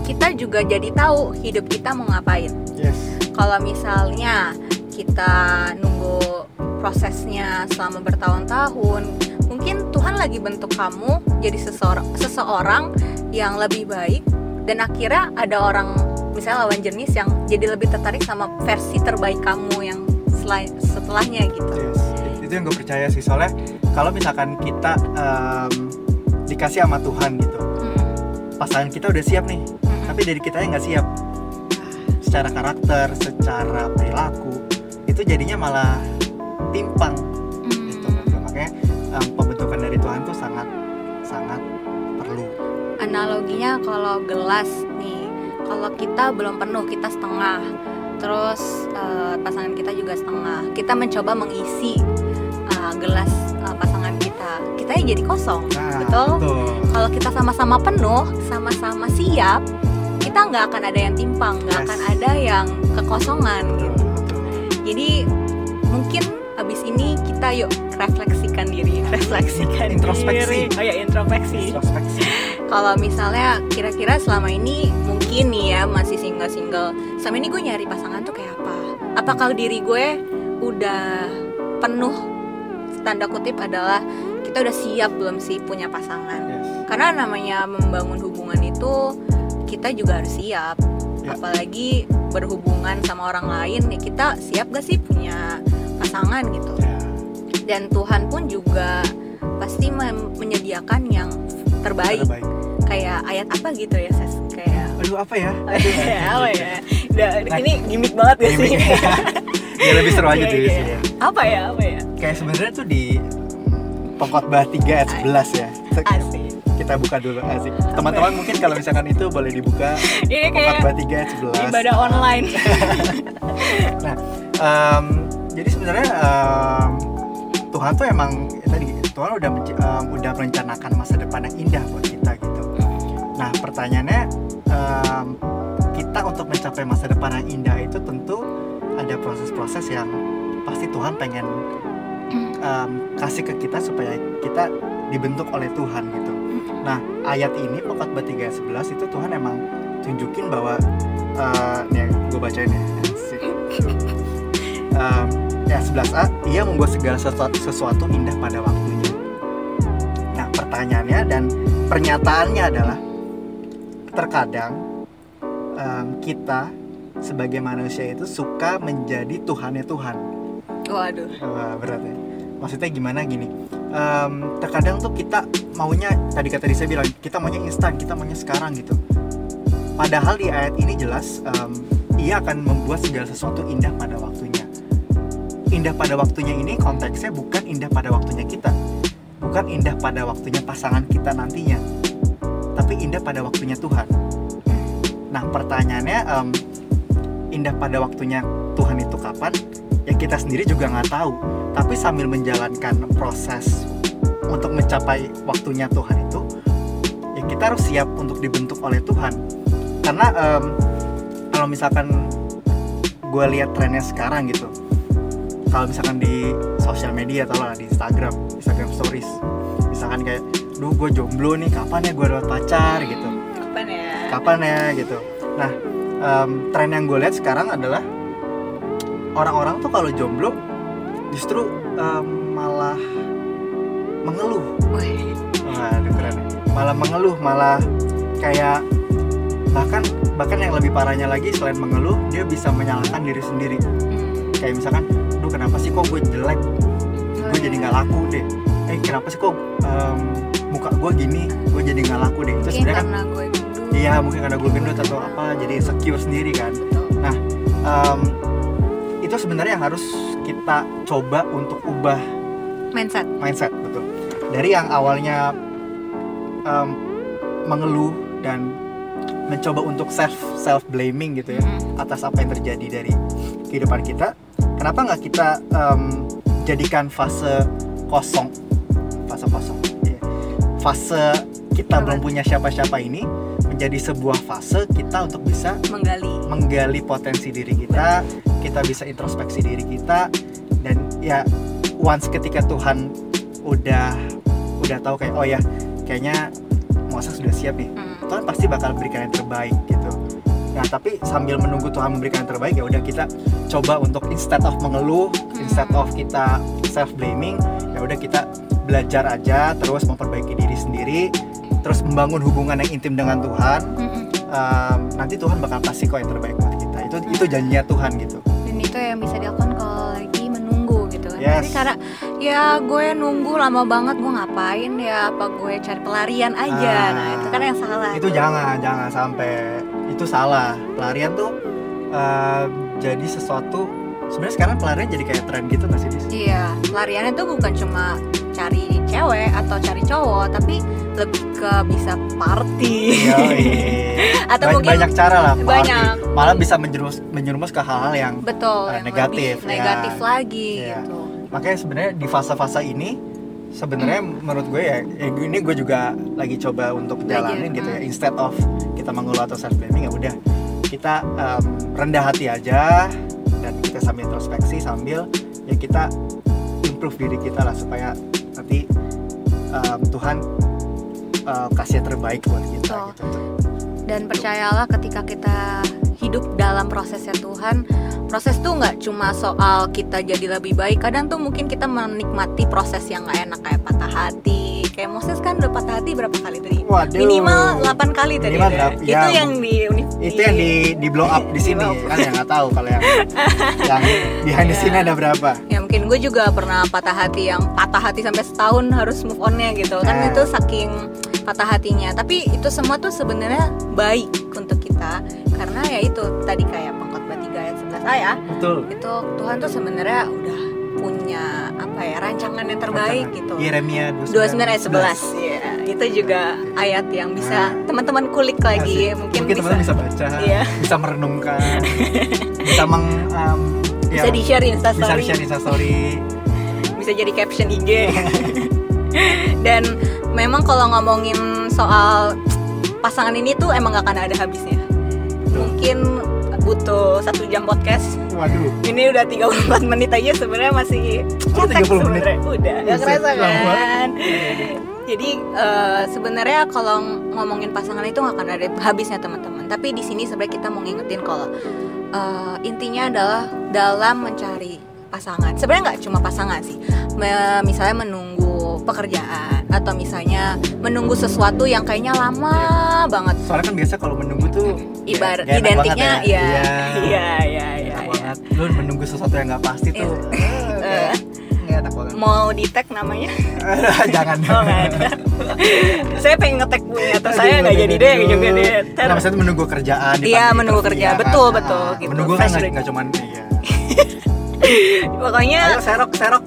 Speaker 1: kita juga jadi tahu hidup kita mau ngapain.
Speaker 2: Yes.
Speaker 1: Kalau misalnya kita nunggu prosesnya selama bertahun-tahun mungkin Tuhan lagi bentuk kamu jadi seseorang seseorang yang lebih baik dan akhirnya ada orang misalnya lawan jenis yang jadi lebih tertarik sama versi terbaik kamu yang selain setelahnya gitu.
Speaker 2: Yes, itu yang gue percaya sih. Soalnya kalau misalkan kita em, dikasih sama Tuhan gitu
Speaker 1: Mm,
Speaker 2: pasangan kita udah siap nih
Speaker 1: mm,
Speaker 2: tapi dari kita yang nggak siap. Secara karakter secara perilaku itu jadinya malah timpang
Speaker 1: mm.
Speaker 2: gitu makanya em, pembentukan dari Tuhan tuh sangat
Speaker 1: analoginya kalau gelas nih kalau kita belum penuh kita setengah. Terus eh, pasangan kita juga setengah. Kita mencoba mengisi eh, gelas eh, pasangan kita. Kita yang jadi kosong
Speaker 2: nah
Speaker 1: betul?
Speaker 2: betul.
Speaker 1: Kalau kita sama-sama penuh sama-sama siap kita nggak akan ada yang timpang nggak
Speaker 2: Yes.
Speaker 1: akan ada yang kekosongan. Gitu jadi mungkin abis ini kita yuk refleksikan diri refleksikan
Speaker 2: Introspeksi.
Speaker 1: diri. oh ya introspeksi.
Speaker 2: Introspeksi
Speaker 1: kalau misalnya kira-kira selama ini mungkin nih ya masih single-single selama ini gue nyari pasangan tuh kayak apa apakah diri gue udah penuh tanda kutip adalah kita udah siap belum sih punya pasangan
Speaker 2: yes.
Speaker 1: karena namanya membangun hubungan itu kita juga harus siap
Speaker 2: Ya.
Speaker 1: apalagi berhubungan sama orang lain ya kita siap gak sih punya pasangan gitu
Speaker 2: Ya.
Speaker 1: dan Tuhan pun juga pasti menyediakan yang terbaik
Speaker 2: Terbaik.
Speaker 1: Kayak ayat apa gitu ya ses kayak
Speaker 2: aduh apa ya?
Speaker 1: Ya apa ya? Udah, ini gimmick banget gak sih.
Speaker 2: Gimmick. ya lebih seru aja
Speaker 1: Iya,
Speaker 2: tuh
Speaker 1: iya.
Speaker 2: sih ya.
Speaker 1: apa ya apa ya?
Speaker 2: Kayak sebenarnya tuh di Pengkhotbah 3 ayat 11 ya.
Speaker 1: asik.
Speaker 2: Kita buka dulu asik. Teman-teman mungkin kalau misalkan itu boleh dibuka
Speaker 1: ini kayak
Speaker 2: Pengkhotbah 3 ayat 11
Speaker 1: ibadah online.
Speaker 2: Nah em, jadi sebenarnya em, Tuhan tuh emang ya tadi Tuhan udah em, udah merencanakan masa depan yang indah buat kita nah pertanyaannya em, kita untuk mencapai masa depan yang indah itu tentu ada proses-proses yang pasti Tuhan pengen em, kasih ke kita supaya kita dibentuk oleh Tuhan gitu. Nah ayat ini 3 ayat 11 itu Tuhan emang tunjukin bahwa eh, nih gue bacain ya. Em, ya 11a ia membuat segala sesuatu, sesuatu indah pada waktunya. Nah pertanyaannya dan pernyataannya adalah terkadang em, kita sebagai manusia itu suka menjadi Tuhannya Tuhan.
Speaker 1: waduh
Speaker 2: Wah, berat ya. Maksudnya gimana gini? em, terkadang tuh kita maunya tadi kata saya bilang kita maunya instan, kita maunya sekarang gitu. Padahal di ayat ini jelas em, ia akan membuat segala sesuatu indah pada waktunya. Indah pada waktunya ini konteksnya bukan indah pada waktunya kita, bukan indah pada waktunya pasangan kita nantinya, tapi indah pada waktunya Tuhan. Nah pertanyaannya em, indah pada waktunya Tuhan itu kapan? Ya kita sendiri juga nggak tahu. Tapi sambil menjalankan proses untuk mencapai waktunya Tuhan itu ya kita harus siap untuk dibentuk oleh Tuhan. Karena em, kalau misalkan gue lihat trennya sekarang gitu kalau misalkan di sosial media lah di Instagram Instagram Stories misalkan kayak duh gue jomblo nih kapan ya gue dapat pacar gitu?
Speaker 1: Kapan ya?
Speaker 2: Kapan ya gitu? Nah em, tren yang gue lihat sekarang adalah orang-orang tuh kalau jomblo justru em, malah mengeluh. Waduh keren. Malah mengeluh malah kayak bahkan bahkan yang lebih parahnya lagi selain mengeluh dia bisa menyalahkan diri sendiri.
Speaker 1: Hmm.
Speaker 2: kayak misalkan duh kenapa sih kok gue jelek? Gue jadi nggak laku deh. Eh kenapa sih kok em, muka gue gini gue jadi nggak laku deh itu
Speaker 1: mungkin
Speaker 2: sebenarnya kan
Speaker 1: gue gendut
Speaker 2: iya mungkin karena gue gendut atau apa jadi insecure sendiri kan
Speaker 1: Betul.
Speaker 2: Em, itu sebenarnya yang harus kita coba untuk ubah
Speaker 1: mindset
Speaker 2: mindset betul dari yang awalnya em, mengeluh dan mencoba untuk self self blaming gitu ya
Speaker 1: Mm.
Speaker 2: atas apa yang terjadi dari kehidupan kita kenapa nggak kita em, jadikan fase kosong iya. Fase kita
Speaker 1: Apa?
Speaker 2: belum punya siapa-siapa ini menjadi sebuah fase kita untuk bisa
Speaker 1: menggali
Speaker 2: menggali potensi diri kita, kita bisa introspeksi diri kita dan ya once ketika Tuhan udah udah tahu kayak oh ya kayaknya Muasa sudah siap nih.
Speaker 1: Hmm.
Speaker 2: Tuhan pasti bakal berikan yang terbaik gitu. Nah, tapi sambil menunggu Tuhan memberikan yang terbaik ya udah kita coba untuk instead of mengeluh, instead of kita self blaming, ya udah kita belajar aja terus memperbaiki diri sendiri, terus membangun hubungan yang intim dengan Tuhan. Um, nanti Tuhan bakal kasih kok yang terbaik buat kita. Itu itu janjinya Tuhan gitu.
Speaker 1: Dan itu yang bisa dilakukan kalau lagi menunggu gitu kan.
Speaker 2: Yes.
Speaker 1: Cara ya gue nunggu lama banget gue ngapain ya apa gue cari pelarian aja.
Speaker 2: Ah.
Speaker 1: nah itu kan yang salah.
Speaker 2: itu jangan jangan sampai. Itu salah. Pelarian tuh um, jadi sesuatu sebenarnya sekarang pelarian jadi kayak tren gitu nggak sih Dis?
Speaker 1: iya pelariannya tuh bukan cuma cari cewek atau cari cowok tapi lebih ke bisa party atau
Speaker 2: Ba-
Speaker 1: mungkin
Speaker 2: banyak cara lah party.
Speaker 1: banyak.
Speaker 2: malah bisa menjerumus menjerumus ke hal-hal yang
Speaker 1: betul
Speaker 2: Eh,
Speaker 1: yang
Speaker 2: negatif,
Speaker 1: lebih negatif
Speaker 2: ya.
Speaker 1: lagi
Speaker 2: Iya.
Speaker 1: gitu
Speaker 2: makanya sebenarnya di fase-fase ini sebenarnya menurut gue ya, ya ini gue juga lagi coba untuk jalanin gitu ya
Speaker 1: hmm.
Speaker 2: instead of kita mengeluh atau self blaming ya udah kita em, rendah hati aja dan kita sambil introspeksi sambil ya kita improve diri kita lah supaya nanti em, Tuhan eh, kasih yang terbaik buat kita gitu.
Speaker 1: dan percayalah ketika kita hidup dalam prosesnya Tuhan proses tuh nggak cuma soal kita jadi lebih baik kadang tuh mungkin kita menikmati proses yang nggak enak kayak patah hati kayak Moses kan udah patah hati berapa kali tadi
Speaker 2: Waduh.
Speaker 1: minimal 8 kali tadi
Speaker 2: Minimal
Speaker 1: deh.
Speaker 2: berapa?
Speaker 1: itu
Speaker 2: Ya,
Speaker 1: yang di uni-
Speaker 2: itu yang di di blow up di sini kan yang nggak tahu kalau yang yang behind the
Speaker 1: Iya.
Speaker 2: scene ada berapa
Speaker 1: ya mungkin gue juga pernah patah hati yang patah hati sampai setahun harus move onnya gitu kan
Speaker 2: Nah.
Speaker 1: itu saking patah hatinya tapi itu semua tuh sebenarnya baik untuk kita karena ya itu tadi kayak pengkhotbah 3 ayat 11 a ya
Speaker 2: betul
Speaker 1: itu Tuhan tuh sebenarnya udah punya apa ya rancangan yang terbaik gitu.
Speaker 2: Yeremia
Speaker 1: 29 ayat 11 ya itu juga ayat yang bisa
Speaker 2: Nah.
Speaker 1: teman-teman kulik lagi.
Speaker 2: Asik.
Speaker 1: mungkin,
Speaker 2: mungkin teman-teman bisa baca
Speaker 1: Iya.
Speaker 2: bisa merenungkan bisa meng um,
Speaker 1: bisa
Speaker 2: ya,
Speaker 1: di share
Speaker 2: bisa
Speaker 1: instastory
Speaker 2: di share instastory
Speaker 1: bisa jadi caption IG dan memang kalau ngomongin soal pasangan ini tuh emang gak akan ada habisnya. Mungkin butuh satu jam podcast
Speaker 2: waduh.
Speaker 1: Ini udah 34 menit aja sebenarnya masih
Speaker 2: Oh,
Speaker 1: cetek
Speaker 2: 30 menit?
Speaker 1: udah nggak kerasa kan? jadi eh, sebenarnya kalau ngomongin pasangan itu nggak akan ada habisnya teman-teman. Tapi di sini sebenarnya kita mau ngingetin kalau eh, intinya adalah dalam mencari pasangan. Sebenarnya nggak cuma pasangan sih. Me- misalnya menunggu pekerjaan atau misalnya menunggu sesuatu yang kayaknya lama banget.
Speaker 2: Soalnya kan biasa kalau menunggu tuh
Speaker 1: ibarat
Speaker 2: ya,
Speaker 1: identiknya
Speaker 2: banget
Speaker 1: ya.
Speaker 2: iya
Speaker 1: iya. Iya iya
Speaker 2: enak
Speaker 1: iya.
Speaker 2: Banget lu menunggu sesuatu yang nggak pasti tuh nggak enak banget
Speaker 1: mau di tag namanya
Speaker 2: jangan
Speaker 1: Oh ada. saya pengen ngetek punya atau saya nggak jadi deh juga deh. Ntar-
Speaker 2: Nah, maksudnya menunggu kerjaan di
Speaker 1: Iya, menunggu kerja.
Speaker 2: iya kan?
Speaker 1: Betul,
Speaker 2: Ah,
Speaker 1: betul, gitu.
Speaker 2: menunggu kan nggak cuman iya
Speaker 1: Pokoknya
Speaker 2: ayo serok serok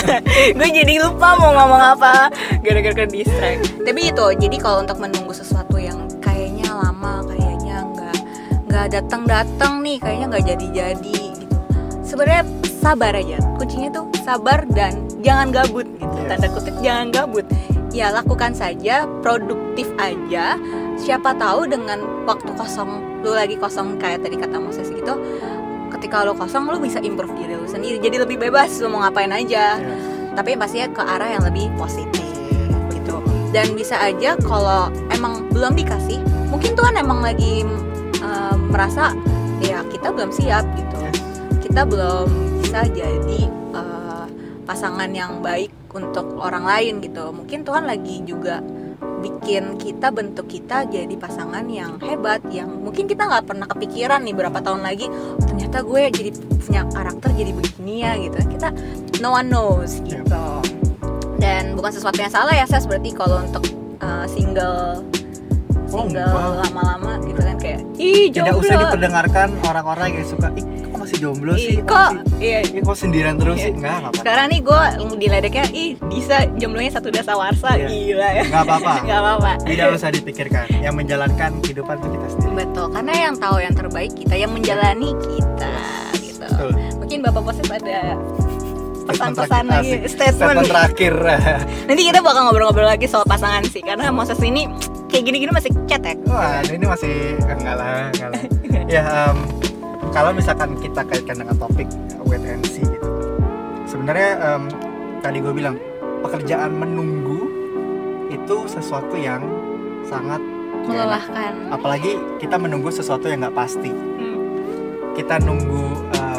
Speaker 1: gue jadi lupa mau ngomong apa gara-gara distract. Tapi itu, jadi kalau untuk menunggu sesuatu yang nggak datang datang nih kayaknya nggak jadi jadi gitu. Sebenarnya sabar aja. Kuncinya tuh sabar dan jangan gabut gitu.
Speaker 2: Yes.
Speaker 1: tanda kutip jangan gabut. Ya lakukan saja produktif aja. Siapa tahu dengan waktu kosong lu lagi kosong kayak tadi kata Moses gitu ketika lu kosong lu bisa improve diri lu sendiri. Jadi lebih bebas lu mau ngapain aja.
Speaker 2: Yes.
Speaker 1: tapi pastinya ke arah yang lebih positif gitu. Dan bisa aja kalau emang belum dikasih mungkin Tuhan emang lagi merasa ya kita belum siap gitu.
Speaker 2: Yes.
Speaker 1: kita belum bisa jadi eh, pasangan yang baik untuk orang lain gitu. Mungkin Tuhan lagi juga bikin kita bentuk kita jadi pasangan yang hebat yang mungkin kita nggak pernah kepikiran nih berapa tahun lagi "Oh, ternyata gue jadi punya karakter jadi begini ya gitu. Kita no one knows
Speaker 2: Yep.
Speaker 1: gitu. Dan bukan sesuatu yang salah ya saya berarti kalau untuk uh, single single
Speaker 2: enggak.
Speaker 1: lama-lama gitu kan kayak ih
Speaker 2: tidak
Speaker 1: jomblo.
Speaker 2: usah diperdengarkan orang-orang yang suka ih kok masih jomblo
Speaker 1: Ih,
Speaker 2: sih?
Speaker 1: Kok iya.
Speaker 2: Ih, kok sendirian terus
Speaker 1: Iya.
Speaker 2: sih? Enggak apa-apa.
Speaker 1: Sekarang nih gue diledeknya ih bisa jomblonya satu dasa warsa.
Speaker 2: Iya.
Speaker 1: gila ya.
Speaker 2: Enggak apa-apa.
Speaker 1: Nggak apa-apa.
Speaker 2: Tidak usah dipikirkan. Yang menjalankan kehidupan itu kita sendiri.
Speaker 1: Betul karena yang tahu yang terbaik kita yang menjalani kita gitu.
Speaker 2: Betul.
Speaker 1: mungkin bapak Moses ada pesan-pesan lagi statement.
Speaker 2: Statement terakhir.
Speaker 1: Nanti kita bakal ngobrol-ngobrol lagi soal pasangan sih karena Moses ini kayak gini-gini masih cetek
Speaker 2: Wah, ini masih enggak lah, enggak lah. ya, em, kalau misalkan kita kaitkan dengan topik wait and see gitu. Sebenarnya em, tadi gue bilang pekerjaan menunggu itu sesuatu yang sangat enak.
Speaker 1: melelahkan
Speaker 2: Apalagi kita menunggu sesuatu yang nggak pasti.
Speaker 1: Hmm.
Speaker 2: Kita nunggu em,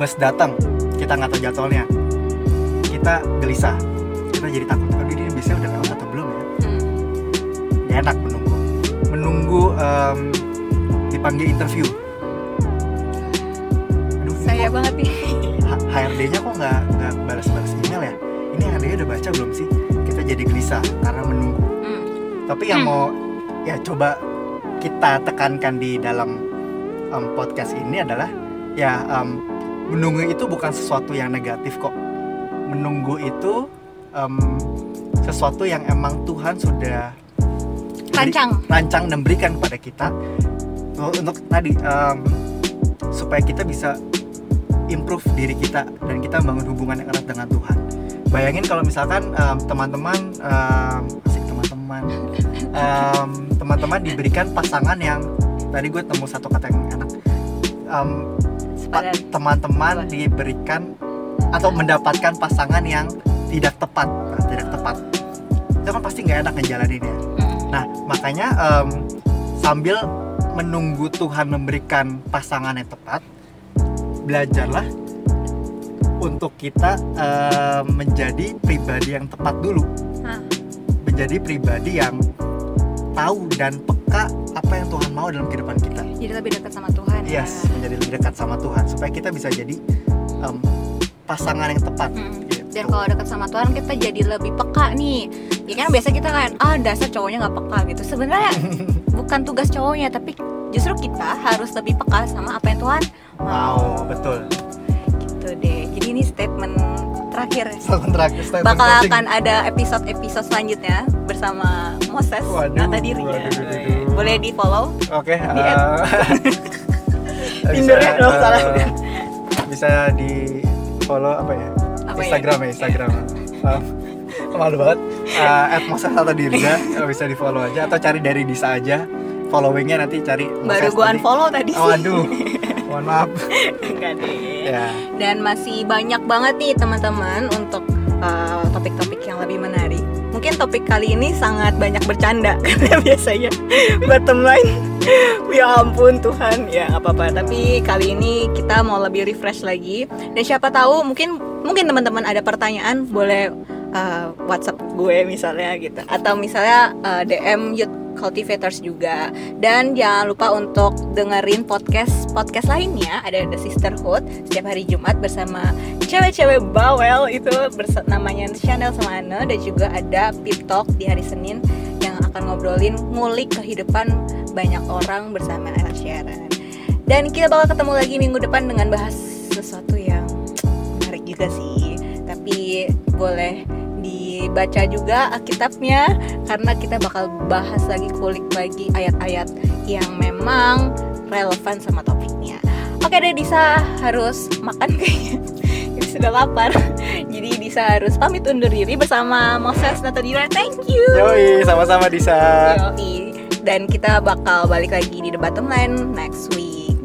Speaker 2: bus datang, kita nggak tahu jadwalnya. Kita gelisah, kita jadi takut. Aduh, ini biasanya udah enak menunggu. Menunggu em, dipanggil interview. Aduh,
Speaker 1: saya
Speaker 2: kok
Speaker 1: banget nih.
Speaker 2: HRD-nya kok nggak nggak balas-balas email ya? Ini HRD-nya udah baca belum sih? Kita jadi gelisah karena menunggu.
Speaker 1: Hmm.
Speaker 2: tapi yang
Speaker 1: Hmm.
Speaker 2: mau ya coba kita tekankan di dalam em, podcast ini adalah ya em, menunggu itu bukan sesuatu yang negatif kok. Menunggu itu em, sesuatu yang emang Tuhan sudah
Speaker 1: rancang
Speaker 2: rancang dan berikan kepada kita untuk, untuk tadi em, supaya kita bisa improve diri kita dan kita bangun hubungan yang erat dengan Tuhan. Bayangin kalau misalkan em, teman-teman em, asik teman-teman em, teman-teman diberikan pasangan yang tadi gue temu satu kata yang enak
Speaker 1: Sepadan.
Speaker 2: teman-teman diberikan atau mendapatkan pasangan yang tidak tepat nah, tidak tepat itu kan pasti nggak enak ngejalaninnya. Nah, makanya em, sambil menunggu Tuhan memberikan pasangan yang tepat, belajarlah untuk kita em, menjadi pribadi yang tepat dulu,
Speaker 1: Hah.
Speaker 2: menjadi pribadi yang tahu dan peka apa yang Tuhan mau dalam kehidupan kita.
Speaker 1: jadi lebih dekat sama Tuhan ya.
Speaker 2: Yes, menjadi lebih dekat sama Tuhan supaya kita bisa jadi em, pasangan yang tepat.
Speaker 1: Hmm. Dan kalau dekat sama Tuhan kita jadi lebih peka nih ya kan biasa kita kan ah dasar cowoknya nggak peka gitu sebenarnya bukan tugas cowoknya tapi justru kita harus lebih peka sama apa yang Tuhan
Speaker 2: Wow, betul.
Speaker 1: gitu deh jadi ini statement terakhir
Speaker 2: Statement terakhir, statement
Speaker 1: bakal
Speaker 2: closing.
Speaker 1: akan ada episode-episode selanjutnya bersama Moses
Speaker 2: Waduh,
Speaker 1: Nata dirinya
Speaker 2: waduh, waduh, waduh.
Speaker 1: boleh di follow
Speaker 2: Oke.
Speaker 1: Di
Speaker 2: eh,
Speaker 1: Tindernya dong,
Speaker 2: eh,
Speaker 1: salah.
Speaker 2: Bisa di follow apa ya?
Speaker 1: Apa ya?
Speaker 2: Instagram ya, Instagram. Eh, malu banget. Eh, at Moses atau Dirga eh, bisa di follow aja atau cari dari Disa aja. Followingnya nanti cari
Speaker 1: baru
Speaker 2: tadi.
Speaker 1: unfollow tadi sih
Speaker 2: Oh, aduh. Mohon maaf.
Speaker 1: enggak deh
Speaker 2: Ya.
Speaker 1: dan masih banyak banget nih teman-teman untuk uh, topik-topik yang lebih menarik. Mungkin topik kali ini sangat banyak bercanda karena biasanya bottom line ya ampun Tuhan. Ya nggak apa-apa. Tapi kali ini kita mau lebih refresh lagi. Dan siapa tahu mungkin mungkin teman-teman ada pertanyaan boleh uh, WhatsApp gue misalnya gitu. Atau misalnya uh, DM Youth Cultivators juga. Dan jangan lupa untuk dengerin podcast podcast lainnya. Ada The Sisterhood setiap hari Jumat bersama cewek-cewek bawel. Itu namanya Chanel Semana dan juga ada Pip Talk di hari Senin yang akan ngobrolin ngulik kehidupan banyak orang bersama Ella Sharon. Dan kita bakal ketemu lagi minggu depan dengan bahas sesuatu yang menarik juga sih. Tapi boleh dibaca juga Alkitabnya karena kita bakal bahas lagi kulik lagi ayat-ayat yang memang relevan sama topiknya. Oke deh Disa harus makan kayaknya. Ini sudah lapar. Jadi Disa harus pamit undur diri bersama Moses Natadira. Thank you.
Speaker 2: Yoi, sama-sama Disa.
Speaker 1: Yoi. Dan kita bakal balik lagi di The Bottom Line next week.